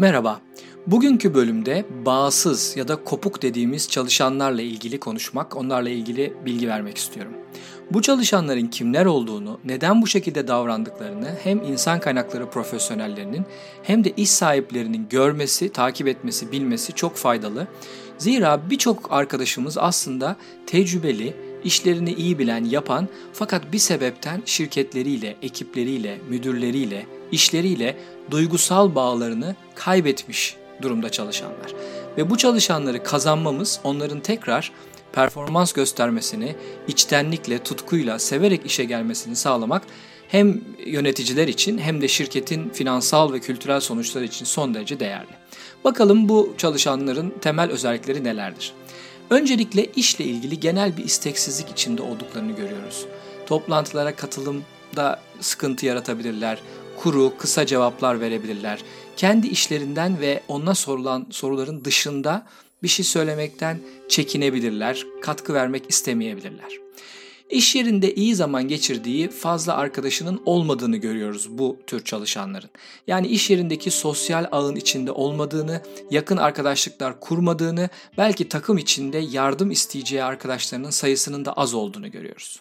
Merhaba. Bugünkü bölümde bağımsız ya da kopuk dediğimiz çalışanlarla ilgili konuşmak, onlarla ilgili bilgi vermek istiyorum. Bu çalışanların kimler olduğunu, neden bu şekilde davrandıklarını hem insan kaynakları profesyonellerinin hem de iş sahiplerinin görmesi, takip etmesi, bilmesi çok faydalı. Zira birçok arkadaşımız aslında tecrübeli, işlerini iyi bilen, yapan fakat bir sebepten şirketleriyle, ekipleriyle, müdürleriyle, işleriyle duygusal bağlarını kaybetmiş durumda çalışanlar. Ve bu çalışanları kazanmamız onların tekrar performans göstermesini, içtenlikle, tutkuyla, severek işe gelmesini sağlamak hem yöneticiler için hem de şirketin finansal ve kültürel sonuçları için son derece değerli. Bakalım bu çalışanların temel özellikleri nelerdir? Öncelikle işle ilgili genel bir isteksizlik içinde olduklarını görüyoruz. Toplantılara katılımda sıkıntı yaratabilirler, kuru, kısa cevaplar verebilirler. Kendi işlerinden ve ona sorulan soruların dışında bir şey söylemekten çekinebilirler, katkı vermek istemeyebilirler. İş yerinde iyi zaman geçirdiği fazla arkadaşının olmadığını görüyoruz bu tür çalışanların. Yani iş yerindeki sosyal ağın içinde olmadığını, yakın arkadaşlıklar kurmadığını, belki takım içinde yardım isteyeceği arkadaşlarının sayısının da az olduğunu görüyoruz.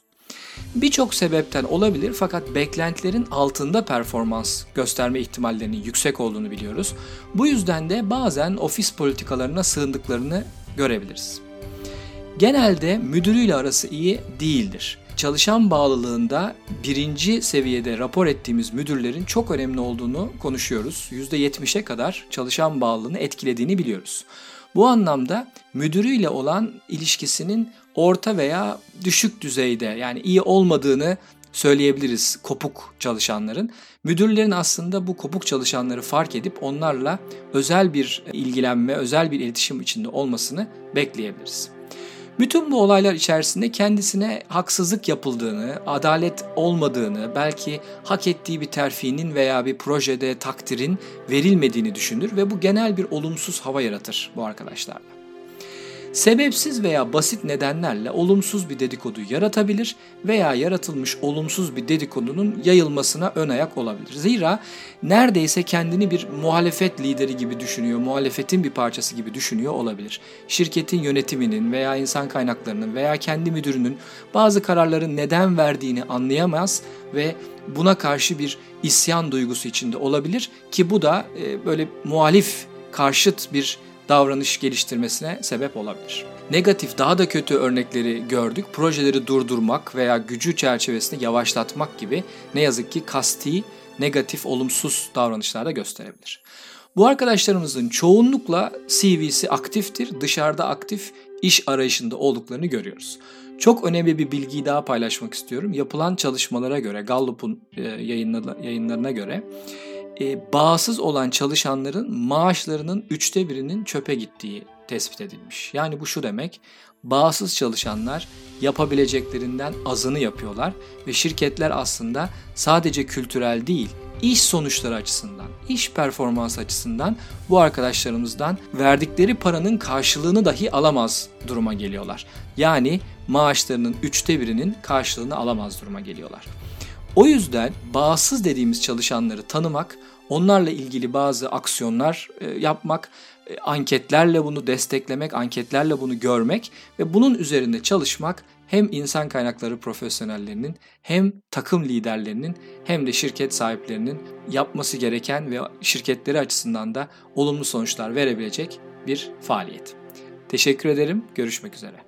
Birçok sebepten olabilir fakat beklentilerin altında performans gösterme ihtimallerinin yüksek olduğunu biliyoruz. Bu yüzden de bazen ofis politikalarına sığındıklarını görebiliriz. Genelde müdürüyle arası iyi değildir. Çalışan bağlılığında birinci seviyede rapor ettiğimiz müdürlerin çok önemli olduğunu konuşuyoruz. %70'e kadar çalışan bağlılığını etkilediğini biliyoruz. Bu anlamda müdürüyle olan ilişkisinin orta veya düşük düzeyde yani iyi olmadığını söyleyebiliriz kopuk çalışanların. Müdürlerin aslında bu kopuk çalışanları fark edip onlarla özel bir ilgilenme, özel bir iletişim içinde olmasını bekleyebiliriz. Bütün bu olaylar içerisinde kendisine haksızlık yapıldığını, adalet olmadığını, belki hak ettiği bir terfinin veya bir projede takdirin verilmediğini düşünür ve bu genel bir olumsuz hava yaratır bu arkadaşlarla. Sebepsiz veya basit nedenlerle olumsuz bir dedikodu yaratabilir veya yaratılmış olumsuz bir dedikodunun yayılmasına ön ayak olabilir. Zira neredeyse kendini bir muhalefet lideri gibi düşünüyor, muhalefetin bir parçası gibi düşünüyor olabilir. Şirketin yönetiminin veya insan kaynaklarının veya kendi müdürünün bazı kararları neden verdiğini anlayamaz ve buna karşı bir isyan duygusu içinde olabilir ki bu da böyle muhalif karşıt bir davranış geliştirmesine sebep olabilir. Negatif daha da kötü örnekleri gördük. Projeleri durdurmak veya gücü çerçevesinde yavaşlatmak gibi ne yazık ki kasti, negatif, olumsuz davranışlar da gösterebilir. Bu arkadaşlarımızın çoğunlukla CV'si aktiftir, dışarıda aktif iş arayışında olduklarını görüyoruz. Çok önemli bir bilgiyi daha paylaşmak istiyorum. Yapılan çalışmalara göre, Gallup'un e, yayınlarına göre e, bağımsız olan çalışanların maaşlarının üçte birinin çöpe gittiği tespit edilmiş. Yani bu şu demek, bağımsız çalışanlar yapabileceklerinden azını yapıyorlar ve şirketler aslında sadece kültürel değil, iş sonuçları açısından, iş performans açısından bu arkadaşlarımızdan verdikleri paranın karşılığını dahi alamaz duruma geliyorlar. Yani maaşlarının üçte birinin karşılığını alamaz duruma geliyorlar. O yüzden bağımsız dediğimiz çalışanları tanımak, onlarla ilgili bazı aksiyonlar e, yapmak, e, anketlerle bunu desteklemek, anketlerle bunu görmek ve bunun üzerinde çalışmak hem insan kaynakları profesyonellerinin hem takım liderlerinin hem de şirket sahiplerinin yapması gereken ve şirketleri açısından da olumlu sonuçlar verebilecek bir faaliyet. Teşekkür ederim. Görüşmek üzere.